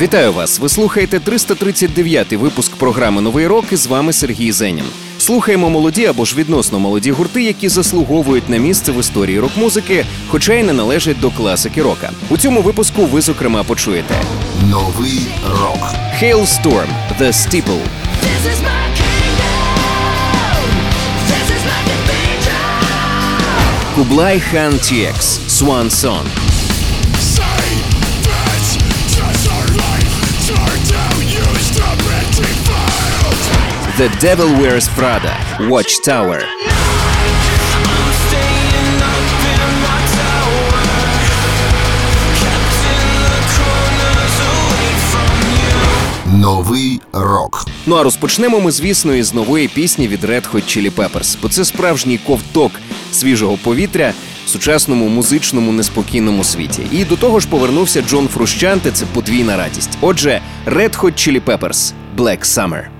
Вітаю вас! Ви слухаєте 339-й випуск програми Новий рок. і З вами Сергій Зенін. Слухаємо молоді або ж відносно молоді гурти, які заслуговують на місце в історії рок-музики, хоча й не належать до класики рока. У цьому випуску ви зокрема почуєте Новий рок Hailstorm – The Steeple This is my kingdom. This is my. Kublai Khan TX – Swan Song The Devil Wears Prada – Watchtower. Новий рок Ну а розпочнемо ми, звісно, із нової пісні від Red Hot Chili Peppers, бо це справжній ковток свіжого повітря в сучасному музичному неспокійному світі. І до того ж повернувся Джон Фрущанте. Це подвійна радість. Отже, Red Hot Chili Peppers – Black Summer.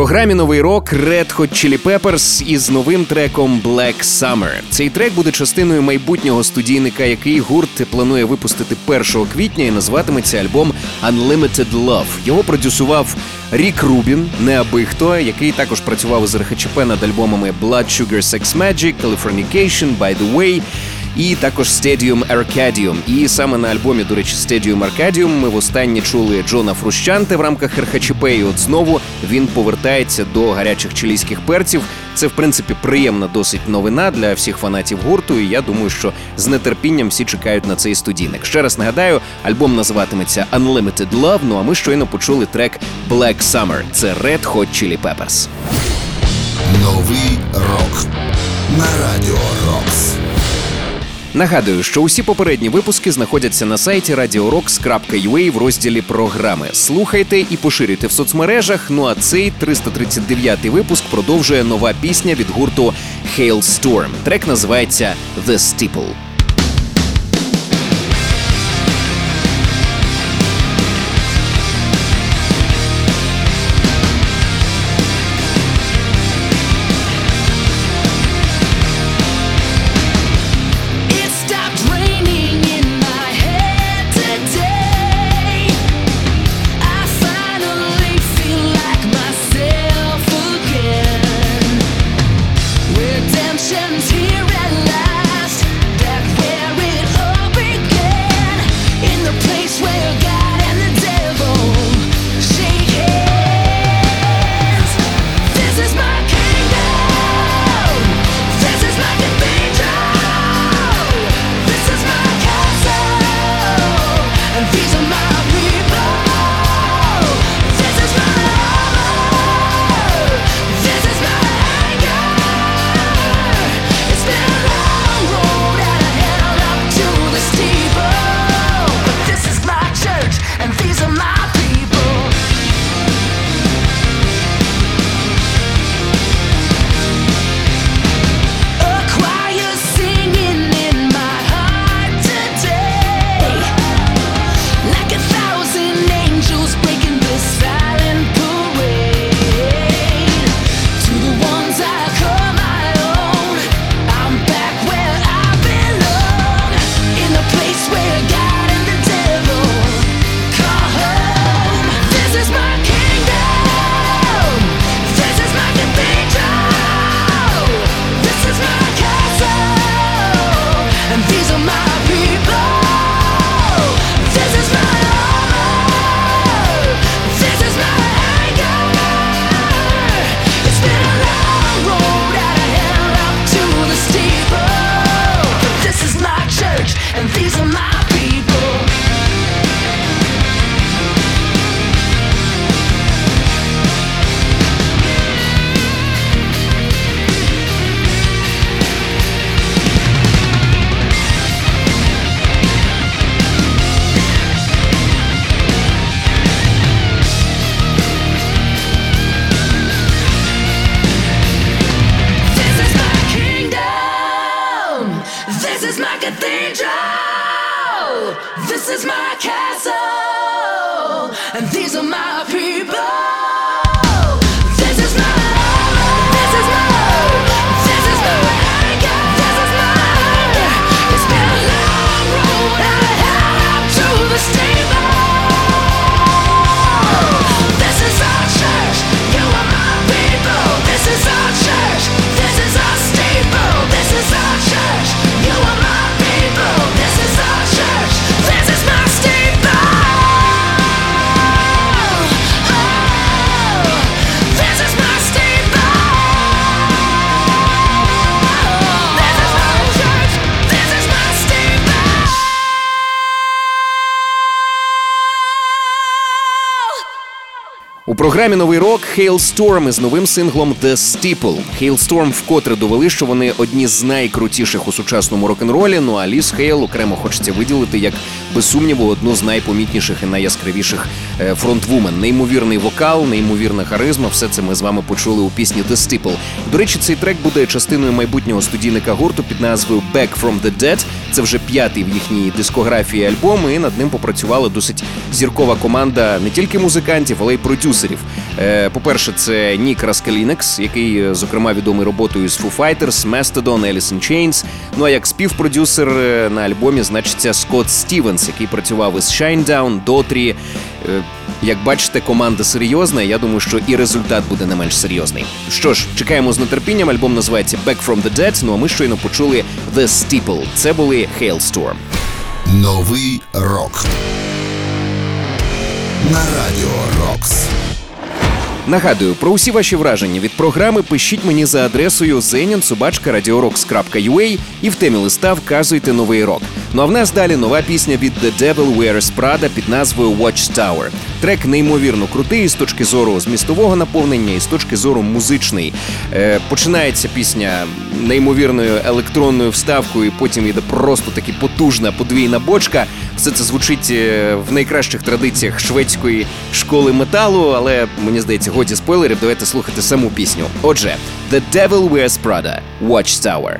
Програмі новий рок Red Hot Chili Peppers із новим треком Black Summer. Цей трек буде частиною майбутнього студійника, який гурт планує випустити 1 квітня і назватиметься альбом Unlimited Love. Його продюсував Рік Рубін, не аби хто, який також працював із РХЧП над альбомами Blood Sugar Sex Magic, Californication, By the Way і також Stadium Arcadium. І саме на альбомі, до речі, Stadium Arcadium ми востаннє чули Джона Фрущанте в рамках РХЧП. І от знову він повертається до гарячих чилійських перців. Це в принципі приємна досить новина для всіх фанатів гурту. І я думаю, що з нетерпінням всі чекають на цей студійник. Ще раз нагадаю, альбом називатиметься Unlimited Love. Ну а ми щойно почули трек Black Summer. Це Red Hot Chili Peppers. Новий рок на радіо Рокс. Нагадую, що усі попередні випуски знаходяться на сайті radiorocks.ua в розділі програми. Слухайте і поширюйте в соцмережах. Ну а цей 339-й випуск продовжує нова пісня від гурту Hailstorm. Трек називається The Steeple. Програмі Новий рок Hailstorm із новим синглом The Steeple. Hailstorm вкотре довели, що вони одні з найкрутіших у сучасному рок-н-ролі. Ну а Ліс Хейл окремо хочеться виділити як без сумніву одну з найпомітніших і найяскравіших е, фронтвумен. Неймовірний вокал, неймовірна харизма. Все це ми з вами почули у пісні The Steeple. До речі, цей трек буде частиною майбутнього студійника гурту під назвою Back from the Dead. Це вже п'ятий в їхній дискографії альбом, і над ним попрацювала досить зіркова команда не тільки музикантів, але й продюсерів. Продюсерів. Е, По-перше, це Нік Раскалінекс, який, е, зокрема, відомий роботою з Foo Fighters, Mastodon, Alice in Chains. Ну а як співпродюсер е, на альбомі значиться Скотт Стівенс, який працював із Shinedown, Дотрі. Як бачите, команда серйозна. Я думаю, що і результат буде не менш серйозний. Що ж, чекаємо з нетерпінням. Альбом називається Back from the Dead. Ну а ми щойно почули The Steeple. Це були Hailstorm. Новий рок. На радіо Рокс. Нагадую, про усі ваші враження від програми пишіть мені за адресою zeninsobachka.radiorocks.ua і в темі листа вказуйте новий рок. Ну а в нас далі нова пісня від The Devil Wears Prada під назвою Watchtower. Трек неймовірно крутий з точки зору змістового наповнення і з точки зору музичний. Е, починається пісня неймовірною електронною вставкою, і потім йде просто таки потужна подвійна бочка. Все це звучить е, в найкращих традиціях шведської школи металу, але мені здається, годі спойлерів. Давайте слухати саму пісню. Отже, The Devil Wears Prada, Watchtower.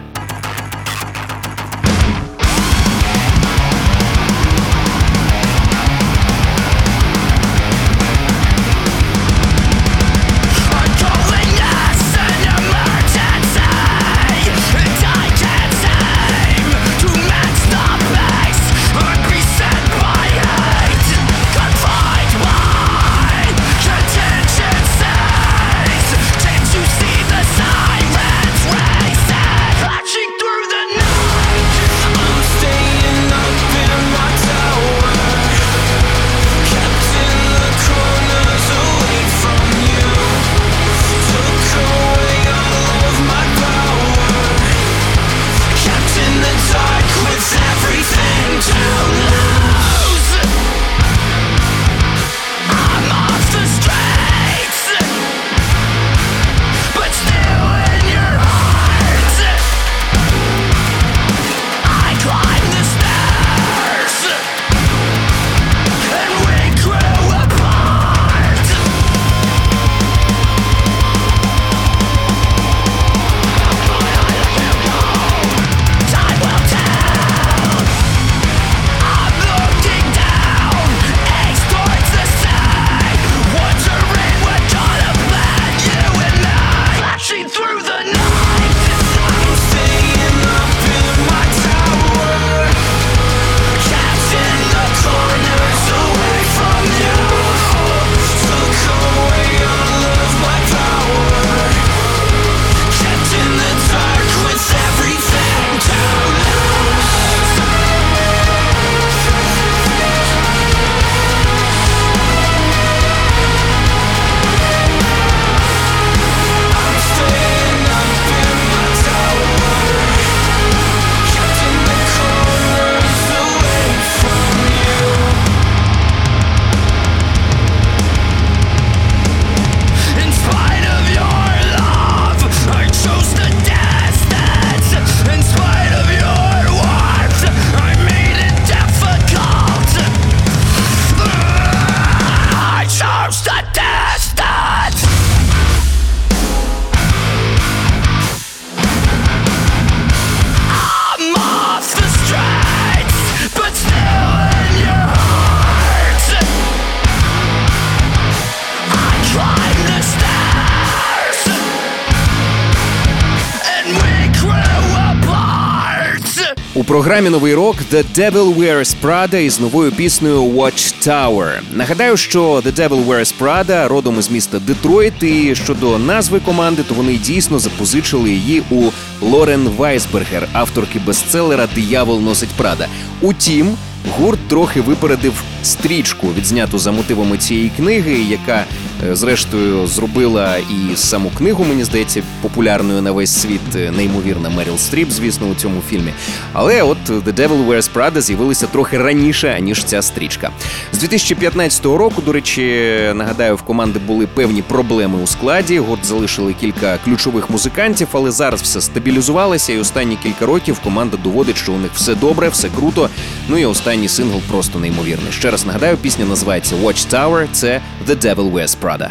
Програмі Новий рок The Devil Wears Prada із новою піснею Watchtower. Нагадаю, що The Devil Wears Prada родом із міста Детройт, і щодо назви команди, то вони дійсно запозичили її у Лорен Вайсбергер, авторки бестселера Диявол носить Прада. Утім, гурт трохи випередив стрічку, відзняту за мотивами цієї книги, яка е, зрештою зробила і саму книгу, мені здається, популярною на весь світ. е, Неймовірна Меріл Стріп, звісно, у цьому фільмі. Але от The Devil Wears Prada з'явилися трохи раніше, ніж ця стрічка. З 2015 року, до речі, нагадаю, в команди були певні проблеми у складі. Гурт залишили кілька ключових музикантів, але зараз все стабілізувалося, і останні кілька років команда доводить, що у них все добре, все круто. Ну і останній сингл просто неймовірний. Ще раз нагадаю, пісня називається Watchtower, Це The Devil Wears Prada.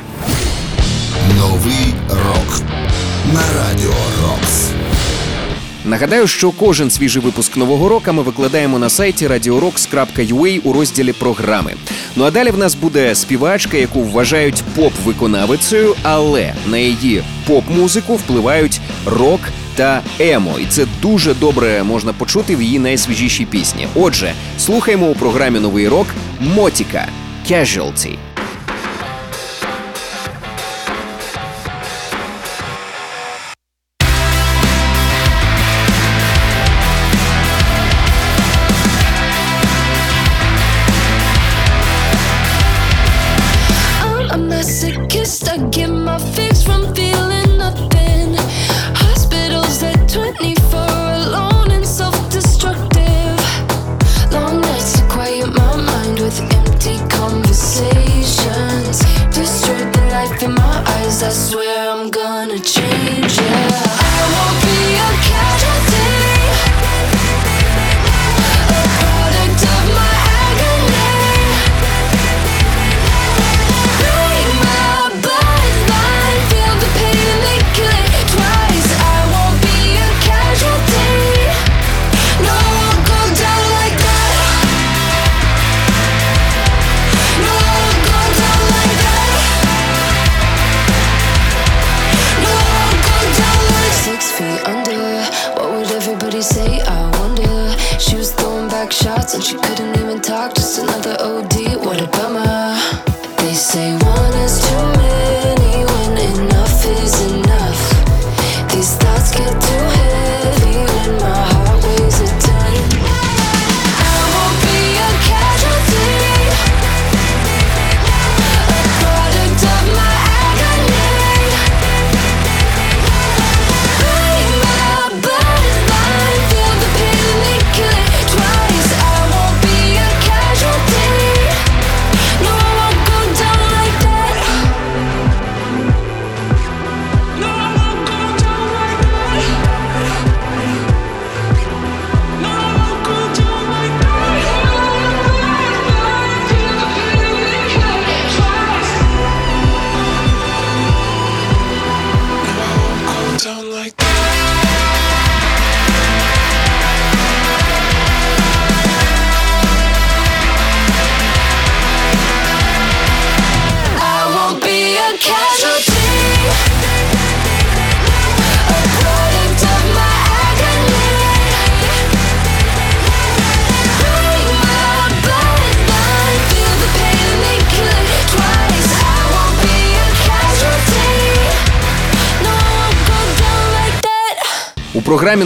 Новий рок. На радіо Рокс. Нагадаю, що кожен свіжий випуск нового року ми викладаємо на сайті radiorocks.ua у розділі програми. Ну а далі в нас буде співачка, яку вважають поп-виконавицею, але на її поп-музику впливають рок та емо, і це дуже добре можна почути в її найсвіжішій пісні. Отже, слухаємо у програмі Новий рок Mothica Casualty.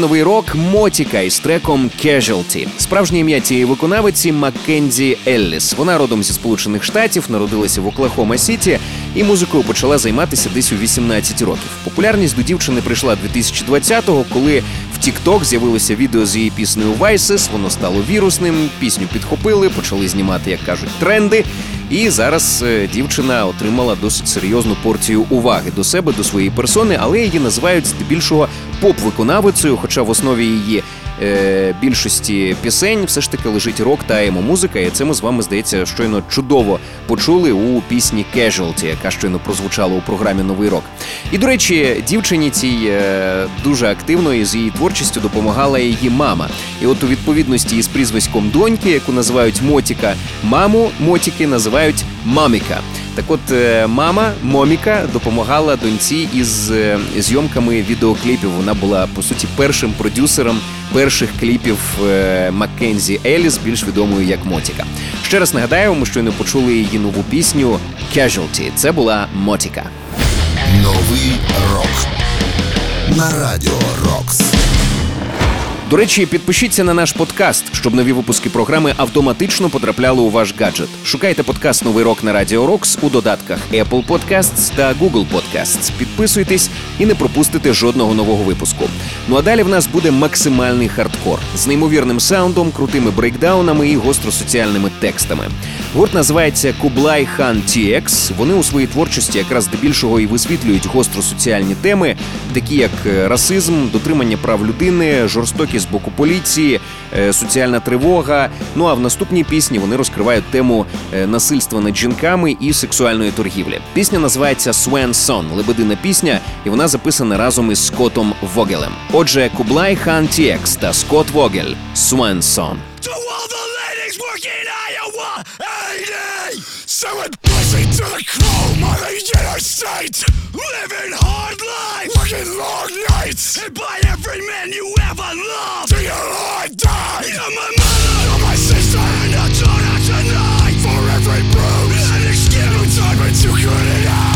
Новий рок Mothica із треком Casualty. Справжнє ім'я цієї виконавиці Маккензі Елліс. Вона родом зі Сполучених Штатів, народилася в Оклахома Сіті і музикою почала займатися десь у 18 років. Популярність до дівчини прийшла 2020-го, коли в TikTok з'явилося відео з її піснею Vices, Воно стало вірусним. Пісню підхопили, почали знімати, як кажуть, тренди. І зараз е, дівчина отримала досить серйозну порцію уваги до себе, до своєї персони, але її називають здебільшого поп-виконавицею, хоча в основі її е, більшості пісень все ж таки лежить рок та емо-музика, і це ми з вами здається щойно чудово почули у пісні Casualty, яка щойно прозвучала у програмі Новий рок. І до речі, дівчині цій е, дуже активно і з її творчістю допомагала її мама. І от у відповідності із прізвиськом доньки, яку називають Mothica, маму Мотіки називають Маміка. Так от е, мама Моміка допомагала доньці із е, зйомками відеокліпів. Вона була по суті першим продюсером перших кліпів е, Маккензі Елліс, більш відомою як Mothica. Ще раз нагадаю, ми щойно почули її нову пісню Casualty. Це була Mothica. Новий рок на радіо Рокс. До речі, підпишіться на наш подкаст, щоб нові випуски програми автоматично потрапляли у ваш гаджет. Шукайте подкаст Новий рок на Радіо Рокс у додатках Apple Podcasts та Google Podcasts. Підписуйтесь і не пропустите жодного нового випуску. Ну а далі в нас буде максимальний хардкор з неймовірним саундом, крутими брейкдаунами і гостросоціальними текстами. Гурт називається Kublai Khan TX. Вони у своїй творчості якраз здебільшого і висвітлюють гостросоціальні теми, такі як е, расизм, дотримання прав людини, жорстокість з боку поліції, соціальна тривога. Ну а в наступній пісні вони розкривають тему е, насильства над жінками і сексуальної торгівлі. Пісня називається Swan. Сон лебедина пісня, і вона записана разом із Скоттом Вогелем. Отже, Кублай Хан TX та Скотт Вогель Swan Song. To all the ladies working Iowa 80 Selling pussy to the chrome on the interstate Living hard life Working long nights And by every man you ever loved Till your heart died. You're my mother You're my sister And a daughter tonight For every bruise And excuse Time when you couldn't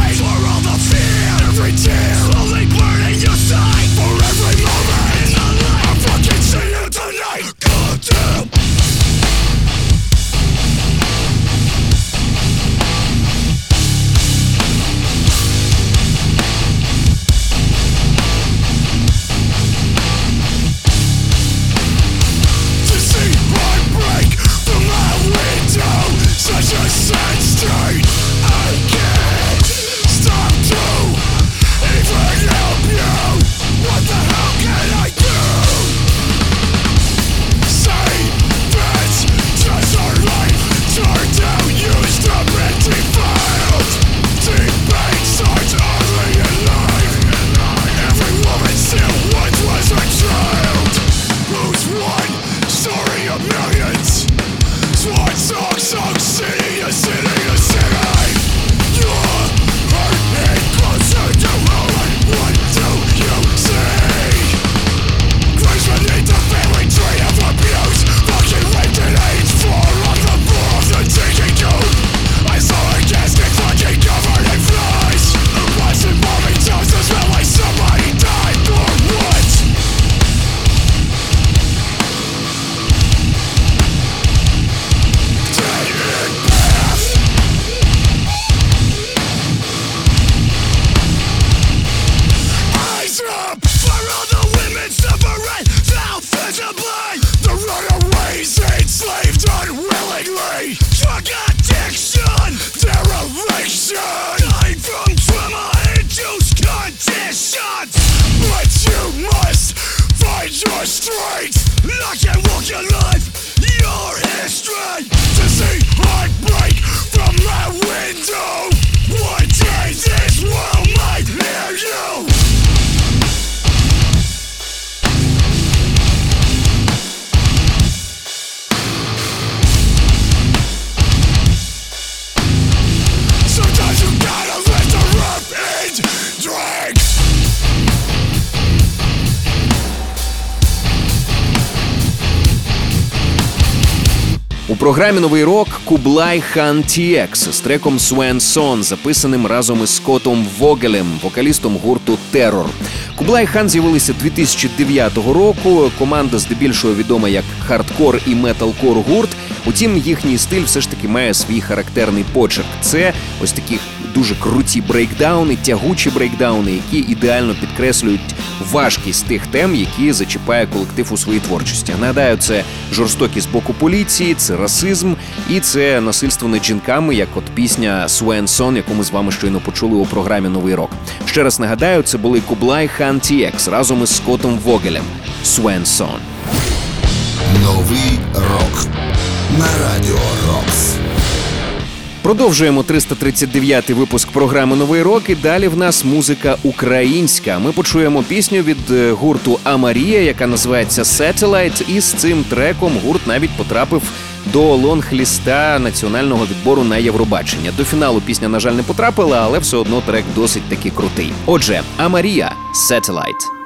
програмі новий рок Kublai Khan TX з треком Swan Song, записаним разом із Скоттом Вогелем, вокалістом гурту Terror. Kublai Khan з'явилися 2009 року. Команда здебільшого відома як хардкор і металкор гурт. Утім, їхній стиль все ж таки має свій характерний почерк. Це ось такі дуже круті брейкдауни, тягучі брейкдауни, які ідеально підкреслюють важкість тих тем, які зачіпає колектив у своїй творчості. Нагадаю, це жорстокість з боку поліції, це расизм і це насильство над жінками, як от пісня Swan Song, яку ми з вами щойно почули у програмі Новий рок. Ще раз нагадаю, це були Kublai Khan TX разом із Скоттом Вогелем. Swan Song. Новий рок на радіо Рокс. Продовжуємо 339-й випуск програми Новий рок. І далі в нас музика українська. Ми почуємо пісню від е, гурту Амарія, яка називається Satellite. І з цим треком гурт навіть потрапив до лонг-ліста національного відбору на Євробачення. До фіналу пісня, на жаль, не потрапила, але все одно трек досить таки крутий. Отже, Амарія Satellite.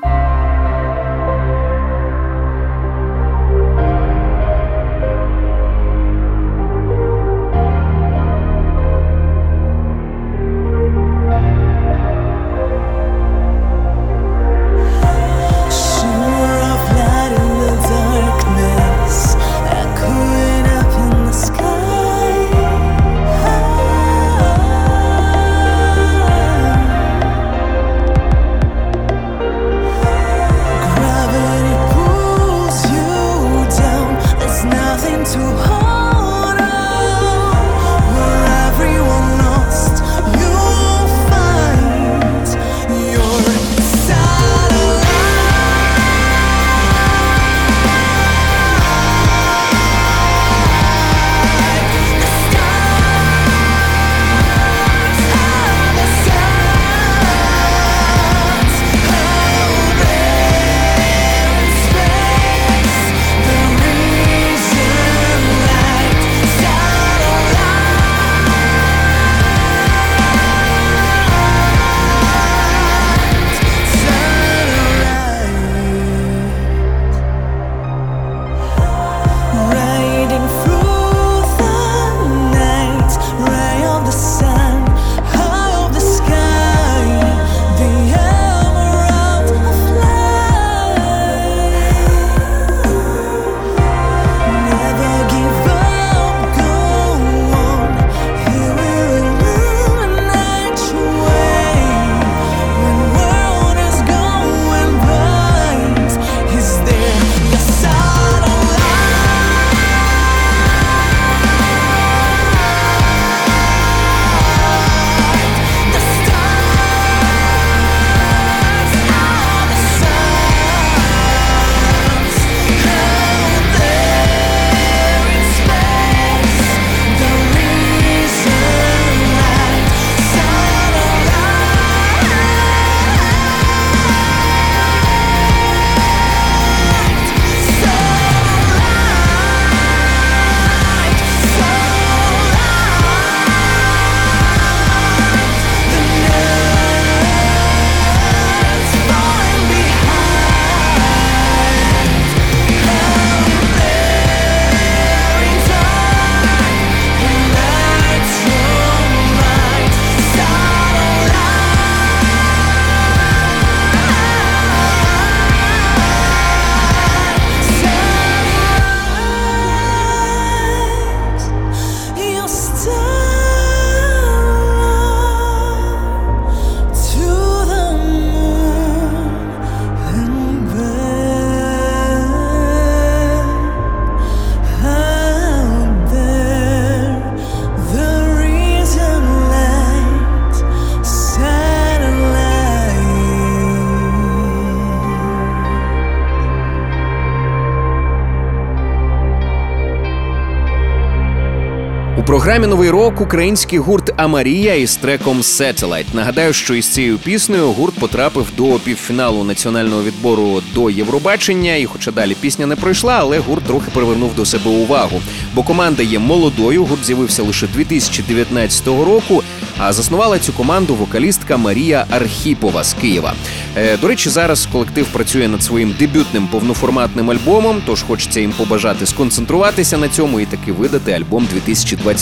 Програмі новий рок український гурт Амарія із треком Satellite. Нагадаю, що із цією піснею гурт потрапив до півфіналу національного відбору до Євробачення. І, хоча далі пісня не пройшла, але гурт трохи привернув до себе увагу. Бо команда є молодою. Гурт з'явився лише 2019 року. А заснувала цю команду вокалістка Марія Архіпова з Києва. Е, До речі, зараз колектив працює над своїм дебютним повноформатним альбомом. Тож хочеться їм побажати сконцентруватися на цьому і таки видати альбом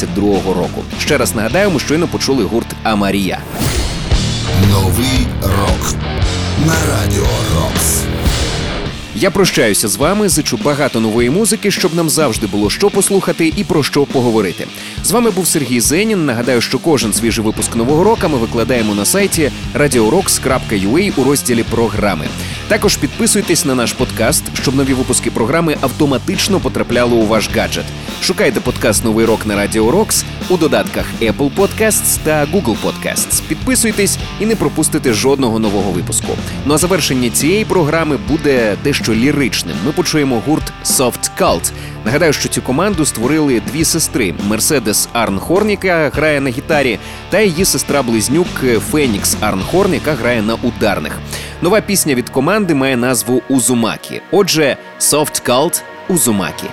2022 року. Ще раз нагадаю, ми щойно почули гурт Амарія. Новий рок на радіо Рокс. Я прощаюся з вами, зичу багато нової музики, щоб нам завжди було що послухати і про що поговорити. З вами був Сергій Зенін. Нагадаю, що кожен свіжий випуск нового року ми викладаємо на сайті radiorocks.ua у розділі програми. Також підписуйтесь на наш подкаст, щоб нові випуски програми автоматично потрапляли у ваш гаджет. Шукайте подкаст Новий рок на Радіо Рокс у додатках Apple Podcasts та Google Podcasts. Підписуйтесь і не пропустите жодного нового випуску. Ну а завершення цієї програми буде дещо ліричним. Ми почуємо гурт Soft Cult. Нагадаю, що цю команду створили дві сестри: Мерседес Арнхорн, яка грає на гітарі, та її сестра-близнюк Фенікс Арнхорн, яка грає на ударних. Нова пісня від команди має назву Узумакі. Отже, Soft Cult Узумакі.